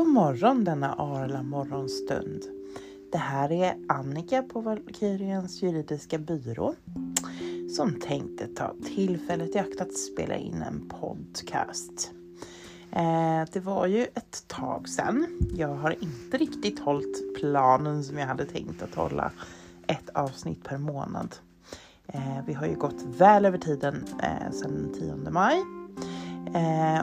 God morgon denna arla morgonstund. Det här är Annika på Valkyriens juridiska byrå som tänkte ta tillfället i akt att spela in en podcast. Eh, det var ju ett tag sedan. Jag har inte riktigt hållit planen som jag hade tänkt att hålla ett avsnitt per månad. Eh, vi har ju gått väl över tiden eh, sedan 10 maj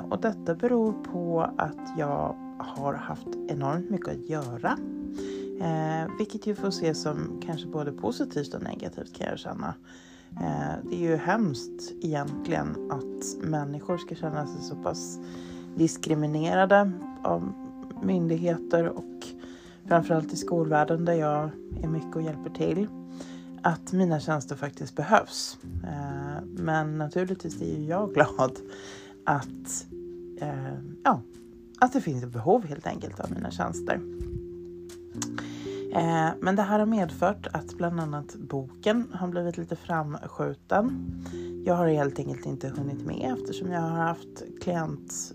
och detta beror på att jag har haft enormt mycket att göra. Eh, vilket ju får ses som kanske både positivt och negativt kan jag känna. Eh, det är ju hemskt egentligen att människor ska känna sig så pass diskriminerade av myndigheter och framförallt i skolvärlden där jag är mycket och hjälper till. Att mina tjänster faktiskt behövs. Eh, men naturligtvis är ju jag glad att eh, ja, att det finns ett behov helt enkelt av mina tjänster. Eh, men det här har medfört att bland annat boken har blivit lite framskjuten. Jag har helt enkelt inte hunnit med eftersom jag har haft klientcase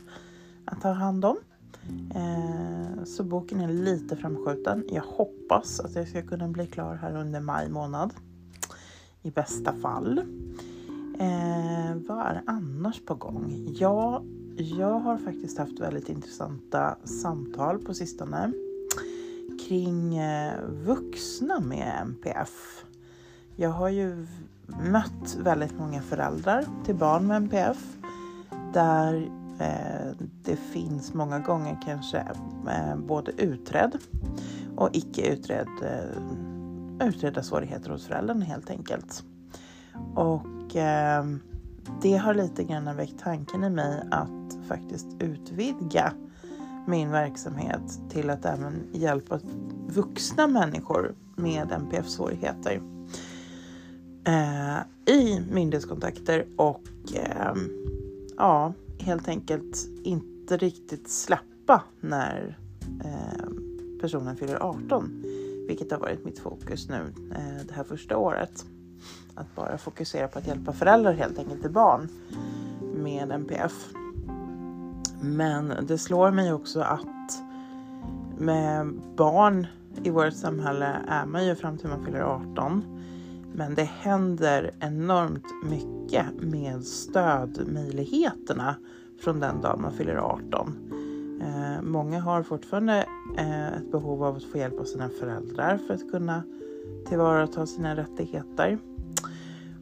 eh, att ta hand om. Eh, så boken är lite framskjuten. Jag hoppas att jag ska kunna bli klar här under maj månad. I bästa fall. Eh, vad är annars på gång? Ja, jag har faktiskt haft väldigt intressanta samtal på sistone kring eh, vuxna med MPF. Jag har ju mött väldigt många föräldrar till barn med MPF där eh, det finns många gånger kanske eh, både utredd och icke utredd, utredda svårigheter hos föräldern helt enkelt. Och ehm, det har lite grann väckt tanken i mig att faktiskt utvidga min verksamhet till att även hjälpa vuxna människor med NPF-svårigheter eh, i myndighetskontakter och eh, ja, helt enkelt inte riktigt släppa när eh, personen fyller 18, vilket har varit mitt fokus nu eh, det här första året. Att bara fokusera på att hjälpa föräldrar helt enkelt till barn med NPF. Men det slår mig också att med barn i vårt samhälle är man ju fram till man fyller 18. Men det händer enormt mycket med stödmöjligheterna från den dagen man fyller 18. Eh, många har fortfarande eh, ett behov av att få hjälp av sina föräldrar för att kunna tillvarata sina rättigheter.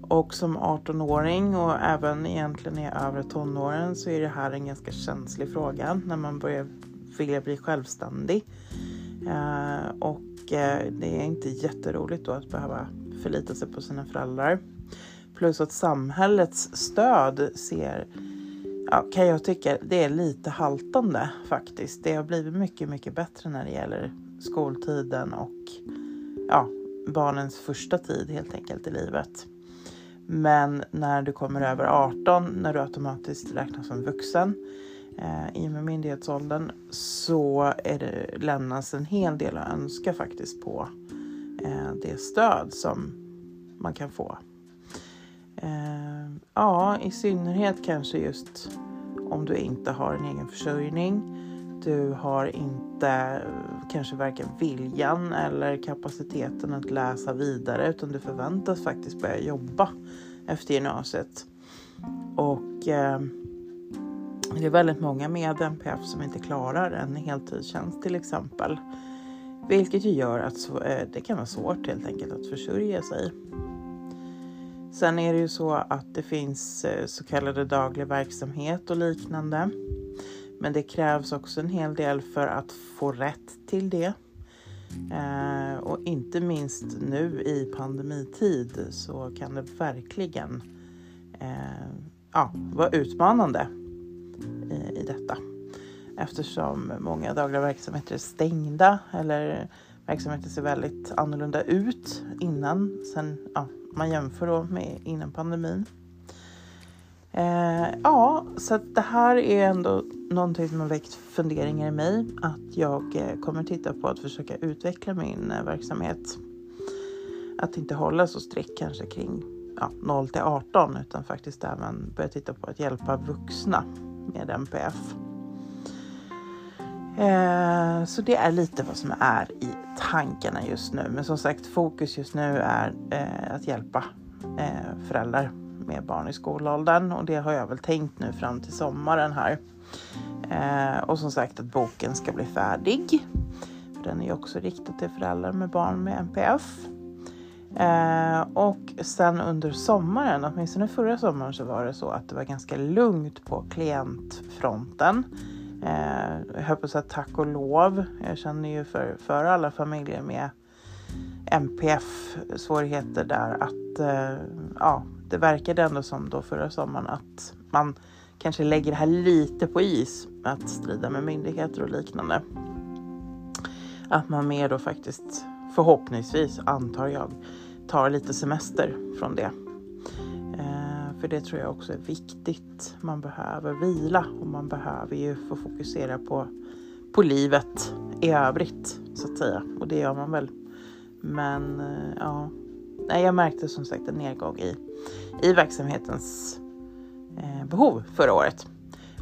Och som 18-åring och även egentligen i övre tonåren så är det här en ganska känslig fråga när man börjar vilja bli självständig. Eh, och eh, det är inte jätteroligt då att behöva förlita sig på sina föräldrar. Plus att samhällets stöd ser, ja, kan jag tycka, det är lite haltande faktiskt. Det har blivit mycket, mycket bättre när det gäller skoltiden och ja, barnens första tid helt enkelt i livet. Men när du kommer över 18, när du automatiskt räknas som vuxen eh, i och med myndighetsåldern så är det, lämnas en hel del att önska faktiskt på eh, det stöd som man kan få. Eh, ja, i synnerhet kanske just om du inte har en egen försörjning. Du har inte kanske varken viljan eller kapaciteten att läsa vidare utan du förväntas faktiskt börja jobba efter gymnasiet. Och eh, det är väldigt många med NPF som inte klarar en heltidstjänst till exempel. Vilket ju gör att eh, det kan vara svårt helt enkelt att försörja sig. Sen är det ju så att det finns eh, så kallade daglig verksamhet och liknande. Men det krävs också en hel del för att få rätt till det. Eh, och inte minst nu i pandemitid så kan det verkligen eh, ja, vara utmanande i, i detta. Eftersom många dagliga verksamheter är stängda eller verksamheter ser väldigt annorlunda ut innan. Sen, ja, man jämför då med innan pandemin. Eh, ja, så att det här är ändå någonting typ som har väckt funderingar i mig. Att jag eh, kommer titta på att försöka utveckla min eh, verksamhet. Att inte hålla så strikt kanske kring ja, 0 till 18 utan faktiskt även börja titta på att hjälpa vuxna med NPF. Eh, så det är lite vad som är i tankarna just nu. Men som sagt, fokus just nu är eh, att hjälpa eh, föräldrar med barn i skolåldern och det har jag väl tänkt nu fram till sommaren här. Eh, och som sagt att boken ska bli färdig. Den är ju också riktad till föräldrar med barn med NPF. Eh, och sen under sommaren, åtminstone förra sommaren så var det så att det var ganska lugnt på klientfronten. Eh, jag höll på att säga tack och lov. Jag känner ju för, för alla familjer med MPF-svårigheter där att eh, ja, det verkade ändå som då förra sommaren att man kanske lägger det här lite på is med att strida med myndigheter och liknande. Att man mer då faktiskt förhoppningsvis, antar jag, tar lite semester från det. Eh, för det tror jag också är viktigt. Man behöver vila och man behöver ju få fokusera på, på livet i övrigt så att säga. Och det gör man väl. Men eh, ja, Nej, jag märkte som sagt en nedgång i, i verksamhetens eh, behov förra året.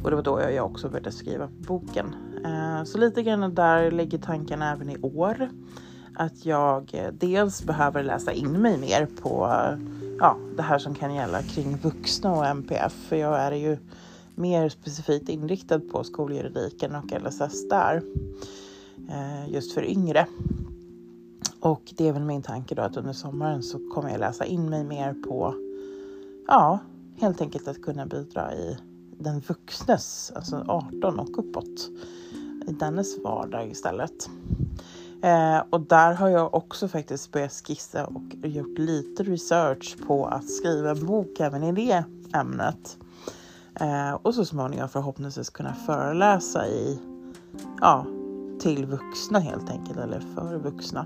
Och det var då jag också började skriva boken. Eh, så lite grann där ligger tankarna även i år. Att jag eh, dels behöver läsa in mig mer på ja, det här som kan gälla kring vuxna och MPF. För jag är ju mer specifikt inriktad på skoljuridiken och LSS där. Eh, just för yngre. Och det är väl min tanke då att under sommaren så kommer jag läsa in mig mer på, ja, helt enkelt att kunna bidra i den vuxnes, alltså 18 och uppåt, i dennes vardag istället. Eh, och där har jag också faktiskt börjat skissa och gjort lite research på att skriva en bok även i det ämnet. Eh, och så småningom förhoppningsvis kunna föreläsa i, ja, till vuxna helt enkelt, eller för vuxna.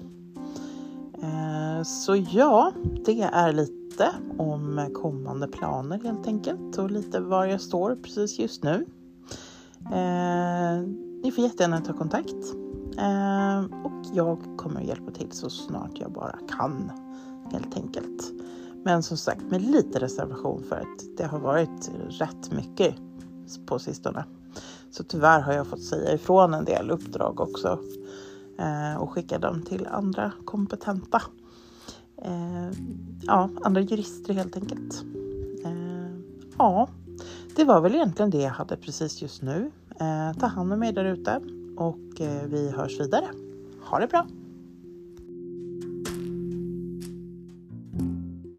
Eh, så ja, det är lite om kommande planer helt enkelt och lite var jag står precis just nu. Eh, ni får jättegärna ta kontakt eh, och jag kommer hjälpa till så snart jag bara kan helt enkelt. Men som sagt med lite reservation för att det har varit rätt mycket på sistone. Så tyvärr har jag fått säga ifrån en del uppdrag också eh, Eh, och skicka dem till andra kompetenta. Eh, ja, andra jurister helt enkelt. Eh, ja, det var väl egentligen det jag hade precis just nu. Eh, ta hand om er där ute och eh, vi hörs vidare. Ha det bra!